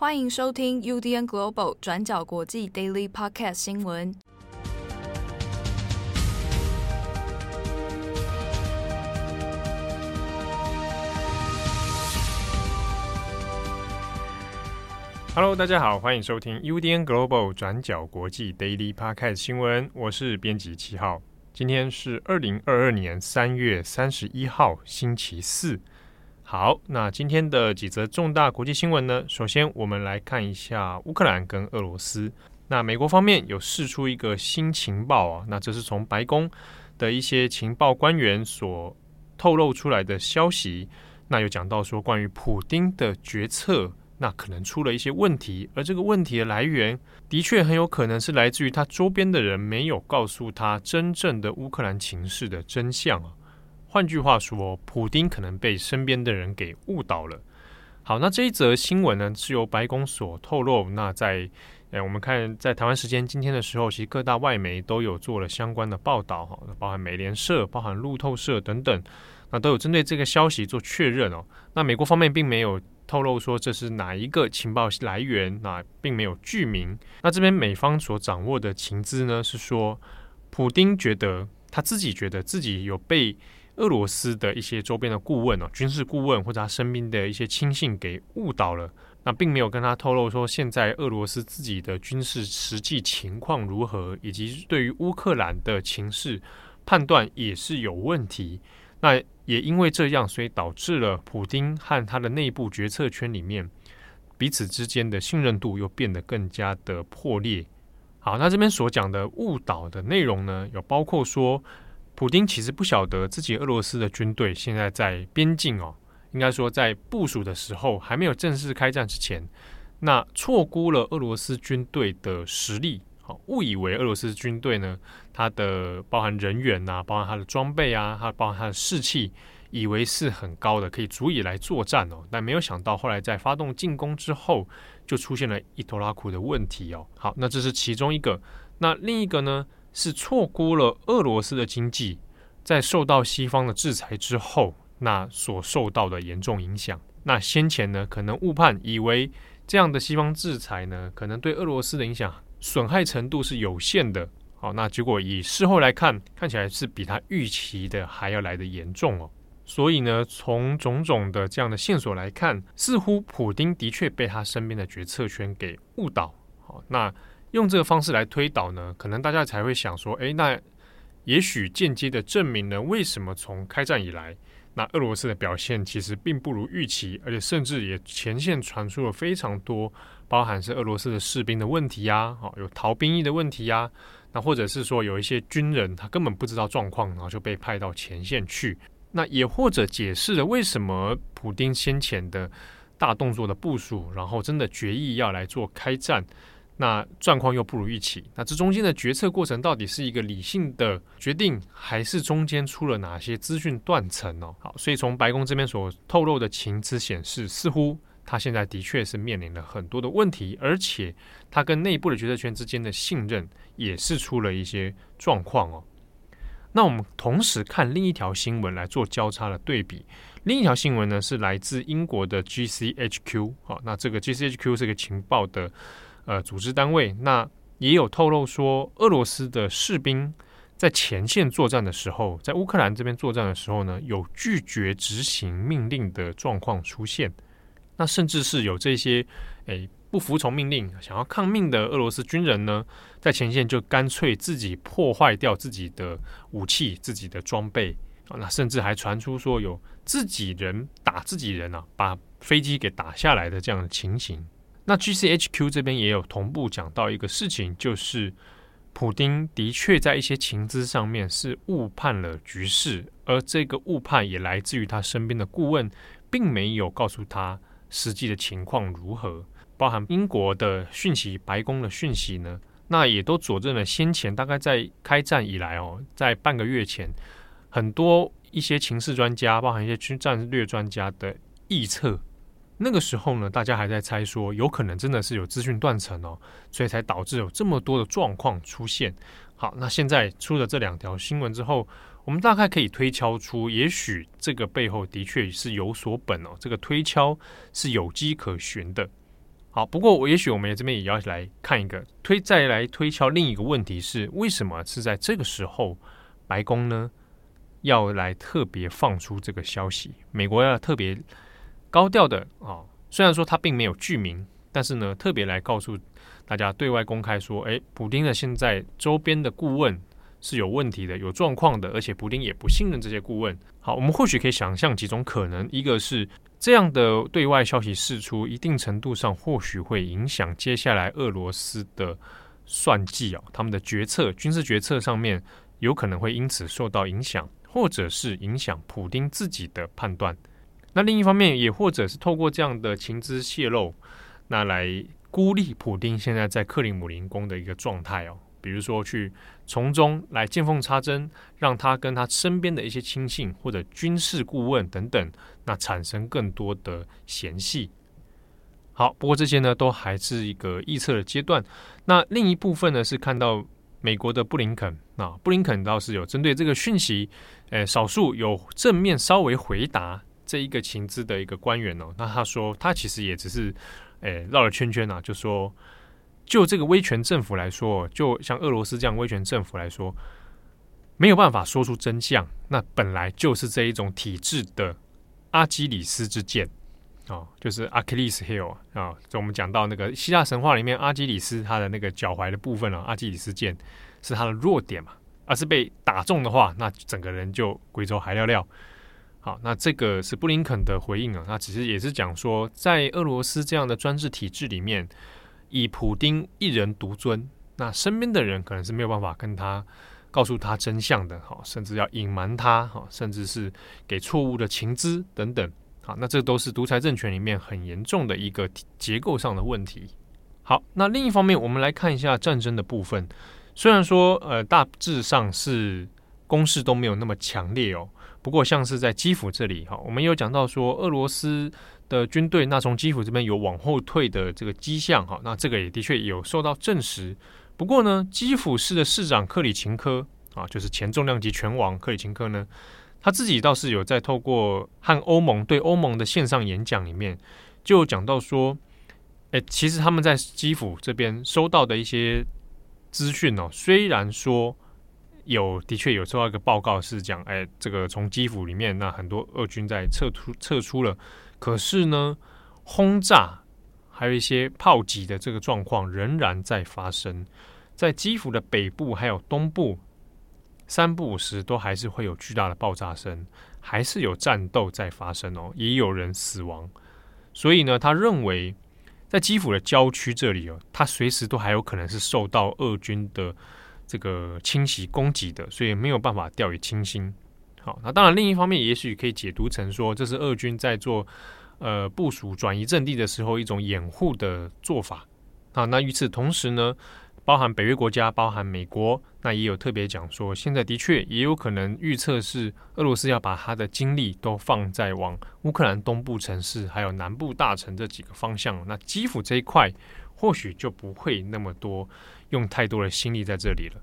欢迎收听 UDN Global 转角国际 Daily Podcast 新闻。Hello，大家好，欢迎收听 UDN Global 转角国际 Daily Podcast 新闻。我是编辑七号，今天是二零二二年三月三十一号，星期四。好，那今天的几则重大国际新闻呢？首先，我们来看一下乌克兰跟俄罗斯。那美国方面有释出一个新情报啊，那这是从白宫的一些情报官员所透露出来的消息。那有讲到说，关于普丁的决策，那可能出了一些问题，而这个问题的来源，的确很有可能是来自于他周边的人没有告诉他真正的乌克兰情势的真相啊。换句话说，普丁可能被身边的人给误导了。好，那这一则新闻呢，是由白宫所透露。那在诶，我们看在台湾时间今天的时候，其实各大外媒都有做了相关的报道哈，包含美联社、包含路透社等等，那都有针对这个消息做确认哦。那美国方面并没有透露说这是哪一个情报来源，那并没有具名。那这边美方所掌握的情资呢，是说普丁觉得他自己觉得自己有被。俄罗斯的一些周边的顾问哦，军事顾问或者他身边的一些亲信给误导了，那并没有跟他透露说现在俄罗斯自己的军事实际情况如何，以及对于乌克兰的情势判断也是有问题。那也因为这样，所以导致了普京和他的内部决策圈里面彼此之间的信任度又变得更加的破裂。好，那这边所讲的误导的内容呢，有包括说。普丁其实不晓得自己俄罗斯的军队现在在边境哦，应该说在部署的时候还没有正式开战之前，那错估了俄罗斯军队的实力，好，误以为俄罗斯军队呢，它的包含人员呐、啊，包含它的装备啊，它包含它的士气，以为是很高的，可以足以来作战哦，但没有想到后来在发动进攻之后，就出现了一拖拉库的问题哦。好，那这是其中一个，那另一个呢？是错估了俄罗斯的经济，在受到西方的制裁之后，那所受到的严重影响。那先前呢，可能误判，以为这样的西方制裁呢，可能对俄罗斯的影响损害程度是有限的。好，那结果以事后来看，看起来是比他预期的还要来得严重哦。所以呢，从种种的这样的线索来看，似乎普丁的确被他身边的决策圈给误导。好，那。用这个方式来推导呢，可能大家才会想说，诶，那也许间接的证明了为什么从开战以来，那俄罗斯的表现其实并不如预期，而且甚至也前线传出了非常多，包含是俄罗斯的士兵的问题呀，哦，有逃兵役的问题呀，那或者是说有一些军人他根本不知道状况，然后就被派到前线去，那也或者解释了为什么普丁先前的大动作的部署，然后真的决意要来做开战。那状况又不如预期，那这中间的决策过程到底是一个理性的决定，还是中间出了哪些资讯断层呢？好，所以从白宫这边所透露的情资显示，似乎他现在的确是面临了很多的问题，而且他跟内部的决策圈之间的信任也是出了一些状况哦。那我们同时看另一条新闻来做交叉的对比，另一条新闻呢是来自英国的 GCHQ，好，那这个 GCHQ 是个情报的。呃，组织单位那也有透露说，俄罗斯的士兵在前线作战的时候，在乌克兰这边作战的时候呢，有拒绝执行命令的状况出现。那甚至是有这些诶不服从命令、想要抗命的俄罗斯军人呢，在前线就干脆自己破坏掉自己的武器、自己的装备啊。那甚至还传出说有自己人打自己人啊，把飞机给打下来的这样的情形。那 GCHQ 这边也有同步讲到一个事情，就是普丁的确在一些情资上面是误判了局势，而这个误判也来自于他身边的顾问，并没有告诉他实际的情况如何，包含英国的讯息、白宫的讯息呢，那也都佐证了先前大概在开战以来哦，在半个月前，很多一些情势专家，包含一些军战略专家的预测。那个时候呢，大家还在猜说，有可能真的是有资讯断层哦，所以才导致有这么多的状况出现。好，那现在出了这两条新闻之后，我们大概可以推敲出，也许这个背后的确是有所本哦，这个推敲是有迹可循的。好，不过我也许我们这边也要来看一个推，再来推敲另一个问题是，为什么是在这个时候白宫呢要来特别放出这个消息？美国要特别高调的啊，虽然说他并没有具名，但是呢，特别来告诉大家对外公开说，诶，普丁的现在周边的顾问。是有问题的，有状况的，而且普丁也不信任这些顾问。好，我们或许可以想象几种可能：一个是这样的对外消息释出，一定程度上或许会影响接下来俄罗斯的算计哦，他们的决策、军事决策上面有可能会因此受到影响，或者是影响普丁自己的判断。那另一方面，也或者是透过这样的情资泄露，那来孤立普丁现在在克里姆林宫的一个状态哦。比如说，去从中来见缝插针，让他跟他身边的一些亲信或者军事顾问等等，那产生更多的嫌隙。好，不过这些呢，都还是一个预测的阶段。那另一部分呢，是看到美国的布林肯啊，布林肯倒是有针对这个讯息，诶，少数有正面稍微回答这一个情资的一个官员哦。那他说，他其实也只是诶绕了圈圈啊，就说。就这个威权政府来说，就像俄罗斯这样威权政府来说，没有办法说出真相。那本来就是这一种体制的阿基里斯之剑啊、哦，就是 Achilles heel 啊。就我们讲到那个希腊神话里面，阿基里斯他的那个脚踝的部分啊，阿基里斯剑是他的弱点嘛。而是被打中的话，那整个人就贵州海料料。好，那这个是布林肯的回应啊。那其实也是讲说，在俄罗斯这样的专制体制里面。以普丁一人独尊，那身边的人可能是没有办法跟他告诉他真相的，好，甚至要隐瞒他，好，甚至是给错误的情资等等，好，那这都是独裁政权里面很严重的一个结构上的问题。好，那另一方面，我们来看一下战争的部分，虽然说呃大致上是攻势都没有那么强烈哦，不过像是在基辅这里，哈，我们有讲到说俄罗斯。的军队，那从基辅这边有往后退的这个迹象，哈，那这个也的确有受到证实。不过呢，基辅市的市长克里琴科啊，就是前重量级拳王克里琴科呢，他自己倒是有在透过和欧盟对欧盟的线上演讲里面，就讲到说，哎，其实他们在基辅这边收到的一些资讯哦，虽然说有的确有收到一个报告是讲，哎，这个从基辅里面那很多俄军在撤出撤出了。可是呢，轰炸还有一些炮击的这个状况仍然在发生，在基辅的北部还有东部，三不五时都还是会有巨大的爆炸声，还是有战斗在发生哦，也有人死亡。所以呢，他认为在基辅的郊区这里哦，他随时都还有可能是受到俄军的这个侵袭攻击的，所以没有办法掉以轻心。好，那当然，另一方面，也许可以解读成说，这是俄军在做呃部署转移阵地的时候一种掩护的做法。啊，那与此同时呢，包含北约国家，包含美国，那也有特别讲说，现在的确也有可能预测是俄罗斯要把他的精力都放在往乌克兰东部城市还有南部大城这几个方向。那基辅这一块或许就不会那么多用太多的心力在这里了。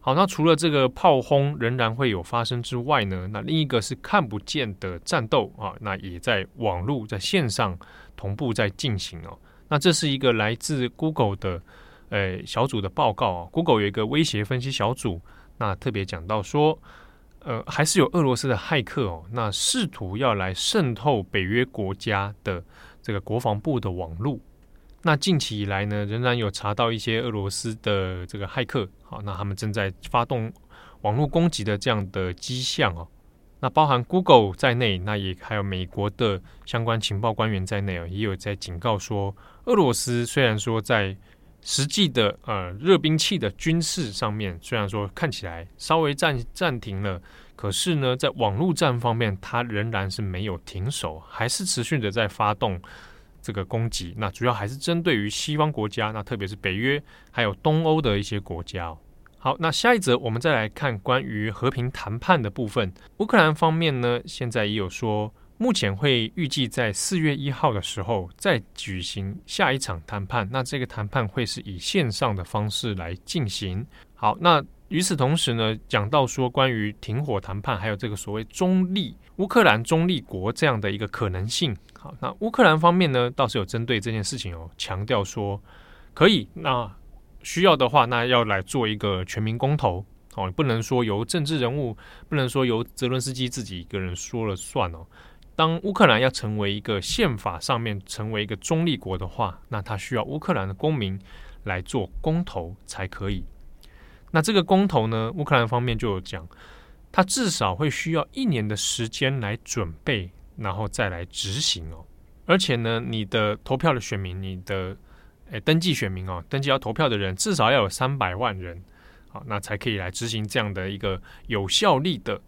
好，那除了这个炮轰仍然会有发生之外呢，那另一个是看不见的战斗啊，那也在网络在线上同步在进行哦。那这是一个来自 Google 的呃小组的报告啊，Google 有一个威胁分析小组，那特别讲到说，呃，还是有俄罗斯的骇客哦，那试图要来渗透北约国家的这个国防部的网络。那近期以来呢，仍然有查到一些俄罗斯的这个骇客，好，那他们正在发动网络攻击的这样的迹象哦。那包含 Google 在内，那也还有美国的相关情报官员在内哦，也有在警告说，俄罗斯虽然说在实际的呃热兵器的军事上面，虽然说看起来稍微暂暂停了，可是呢，在网络战方面，它仍然是没有停手，还是持续的在发动。这个攻击，那主要还是针对于西方国家，那特别是北约还有东欧的一些国家。好，那下一则我们再来看关于和平谈判的部分。乌克兰方面呢，现在也有说，目前会预计在四月一号的时候再举行下一场谈判。那这个谈判会是以线上的方式来进行。好，那与此同时呢，讲到说关于停火谈判，还有这个所谓中立乌克兰中立国这样的一个可能性。好，那乌克兰方面呢，倒是有针对这件事情哦，强调说可以，那需要的话，那要来做一个全民公投哦，不能说由政治人物，不能说由泽伦斯基自己一个人说了算哦。当乌克兰要成为一个宪法上面成为一个中立国的话，那他需要乌克兰的公民来做公投才可以。那这个公投呢，乌克兰方面就有讲，他至少会需要一年的时间来准备，然后再来执行哦。而且呢，你的投票的选民，你的诶登记选民哦，登记要投票的人至少要有三百万人，好，那才可以来执行这样的一个有效力的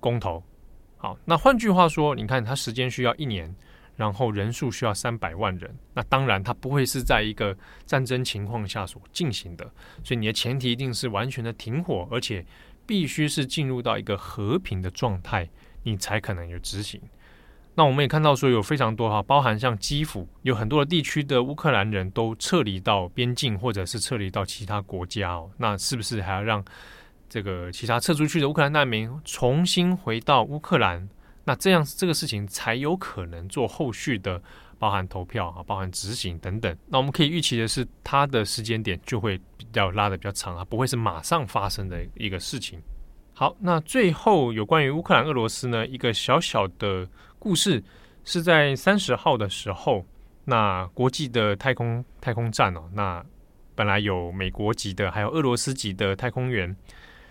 公投。好，那换句话说，你看它时间需要一年。然后人数需要三百万人，那当然它不会是在一个战争情况下所进行的，所以你的前提一定是完全的停火，而且必须是进入到一个和平的状态，你才可能有执行。那我们也看到说有非常多哈，包含像基辅有很多的地区的乌克兰人都撤离到边境，或者是撤离到其他国家哦，那是不是还要让这个其他撤出去的乌克兰难民重新回到乌克兰？那这样这个事情才有可能做后续的，包含投票啊，包含执行等等。那我们可以预期的是，它的时间点就会比较拉得比较长啊，不会是马上发生的一个事情。好，那最后有关于乌克兰、俄罗斯呢，一个小小的故事，是在三十号的时候，那国际的太空太空站哦，那本来有美国籍的，还有俄罗斯籍的太空员。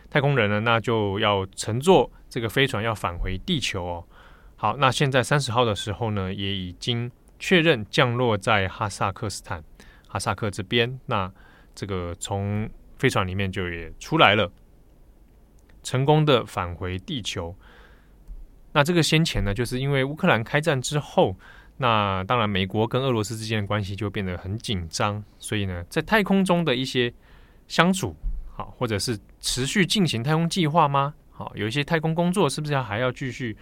太空人呢，那就要乘坐这个飞船要返回地球哦。好，那现在三十号的时候呢，也已经确认降落在哈萨克斯坦，哈萨克这边。那这个从飞船里面就也出来了，成功的返回地球。那这个先前呢，就是因为乌克兰开战之后，那当然美国跟俄罗斯之间的关系就变得很紧张，所以呢，在太空中的一些相处。好，或者是持续进行太空计划吗？好，有一些太空工作是不是要还要继续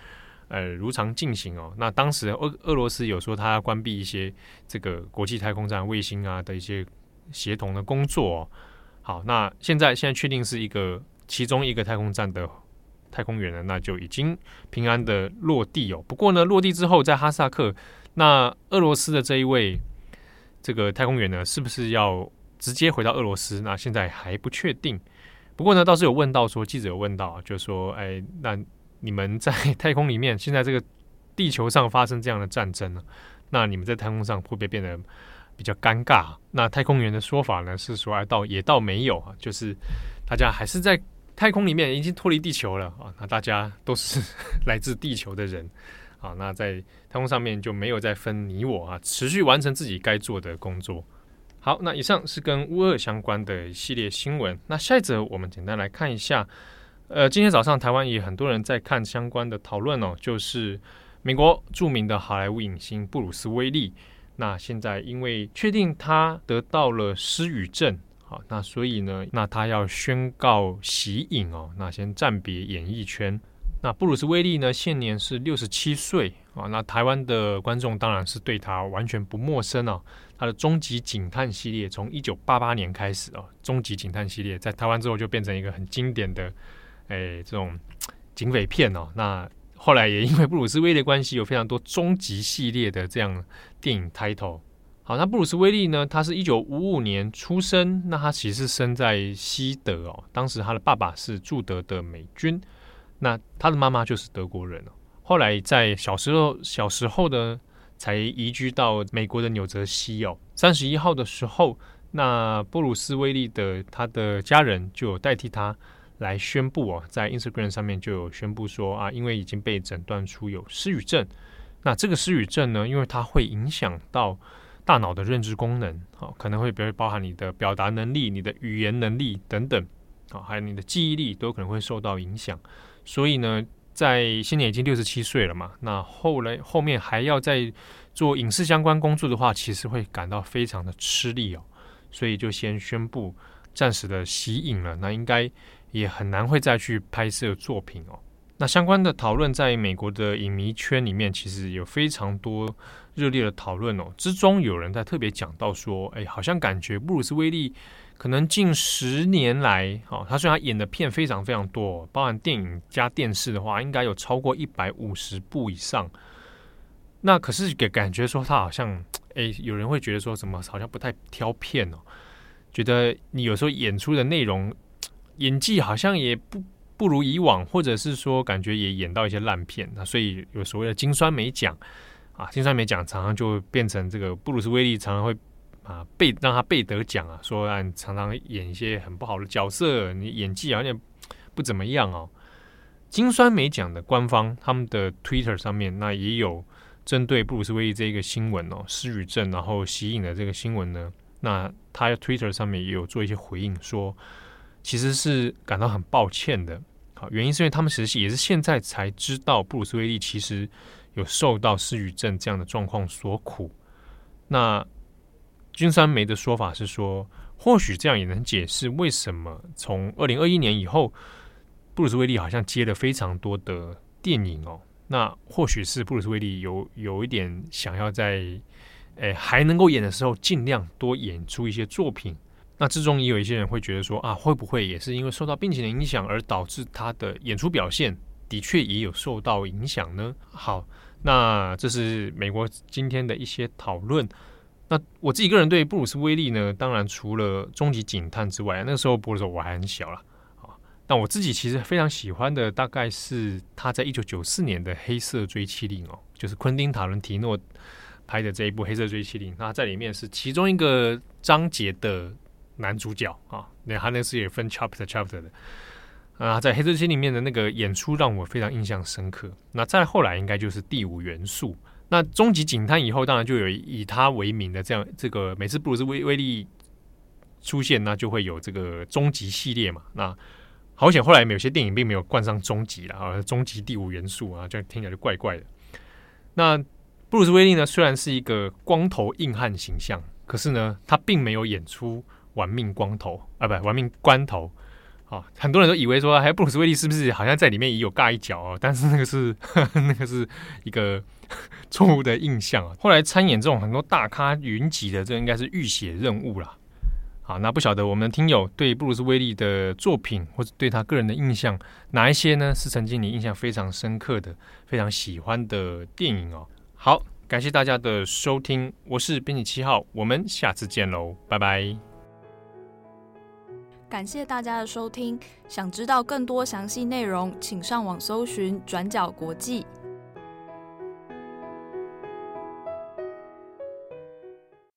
呃如常进行哦？那当时俄俄罗斯有说他要关闭一些这个国际太空站卫星啊的一些协同的工作哦。好，那现在现在确定是一个其中一个太空站的太空员呢，那就已经平安的落地哦。不过呢，落地之后在哈萨克，那俄罗斯的这一位这个太空员呢，是不是要？直接回到俄罗斯，那现在还不确定。不过呢，倒是有问到说，记者有问到，就说：“哎，那你们在太空里面，现在这个地球上发生这样的战争呢？那你们在太空上会不会变得比较尴尬？”那太空员的说法呢是说：“哎，倒也倒没有啊，就是大家还是在太空里面已经脱离地球了啊。那大家都是 来自地球的人啊。那在太空上面就没有再分你我啊，持续完成自己该做的工作。”好，那以上是跟乌俄相关的一系列新闻。那下一则我们简单来看一下。呃，今天早上台湾也很多人在看相关的讨论哦，就是美国著名的好莱坞影星布鲁斯威利。那现在因为确定他得到了失语症，那所以呢，那他要宣告息影哦，那先暂别演艺圈。那布鲁斯威利呢，现年是六十七岁啊。那台湾的观众当然是对他完全不陌生哦。他的《终极警探》系列从一九八八年开始哦，《终极警探》系列在台湾之后就变成一个很经典的，诶，这种警匪片哦。那后来也因为布鲁斯威利关系，有非常多终极系列的这样电影 title。好，那布鲁斯威利呢，他是一九五五年出生，那他其实是生在西德哦。当时他的爸爸是驻德的美军，那他的妈妈就是德国人哦。后来在小时候小时候的。才移居到美国的纽泽西哦。三十一号的时候，那布鲁斯威利的他的家人就有代替他来宣布哦，在 Instagram 上面就有宣布说啊，因为已经被诊断出有失语症。那这个失语症呢，因为它会影响到大脑的认知功能，好，可能会比如包含你的表达能力、你的语言能力等等，好，还有你的记忆力都可能会受到影响。所以呢。在现年已经六十七岁了嘛，那后来后面还要再做影视相关工作的话，其实会感到非常的吃力哦，所以就先宣布暂时的息影了。那应该也很难会再去拍摄作品哦。那相关的讨论在美国的影迷圈里面，其实有非常多热烈的讨论哦。之中有人在特别讲到说，哎，好像感觉布鲁斯威利可能近十年来，哦，他虽然演的片非常非常多，包含电影加电视的话，应该有超过一百五十部以上。那可是给感觉说他好像，哎，有人会觉得说什么好像不太挑片哦，觉得你有时候演出的内容，演技好像也不。不如以往，或者是说感觉也演到一些烂片，那所以有所谓的金酸梅奖啊，金酸梅奖常常就变成这个布鲁斯威利常常会啊被让他被得奖啊，说让常常演一些很不好的角色，你演技好像不怎么样哦。金酸梅奖的官方他们的 Twitter 上面那也有针对布鲁斯威利这一个新闻哦，失语症然后息影的这个新闻呢，那他 Twitter 上面也有做一些回应说。其实是感到很抱歉的，好，原因是因为他们其实也是现在才知道布鲁斯威利其实有受到失语症这样的状况所苦。那金酸梅的说法是说，或许这样也能解释为什么从二零二一年以后，布鲁斯威利好像接了非常多的电影哦。那或许是布鲁斯威利有有一点想要在诶还能够演的时候，尽量多演出一些作品。那之中也有一些人会觉得说啊，会不会也是因为受到病情的影响而导致他的演出表现的确也有受到影响呢？好，那这是美国今天的一些讨论。那我自己个人对布鲁斯威利呢，当然除了《终极警探》之外，那个时候播的时候我还很小了啊。但我自己其实非常喜欢的，大概是他在一九九四年的《黑色追缉令》哦，就是昆汀塔伦提诺拍的这一部《黑色追缉令》，他在里面是其中一个章节的。男主角啊，那他那是也分 chapter chapter 的啊，在黑色期里面的那个演出让我非常印象深刻。那再后来应该就是第五元素。那终极警探以后当然就有以他为名的这样这个每次布鲁斯威威利出现，那就会有这个终极系列嘛。那好险后来有些电影并没有冠上终极了啊，终极第五元素啊，这样听起来就怪怪的。那布鲁斯威利呢，虽然是一个光头硬汉形象，可是呢，他并没有演出。玩命光头啊，不，玩命关头。啊，很多人都以为说，还布鲁斯威利是不是好像在里面也有尬一脚哦？但是那个是呵呵 那个是一个错误的印象啊。后来参演这种很多大咖云集的，这应该是预写任务啦。好，那不晓得我们听友对布鲁斯威利的作品或者对他个人的印象，哪一些呢？是曾经你印象非常深刻的、非常喜欢的电影哦。好，感谢大家的收听，我是编辑七号，我们下次见喽，拜拜。感谢大家的收听，想知道更多详细内容，请上网搜寻“转角国际”。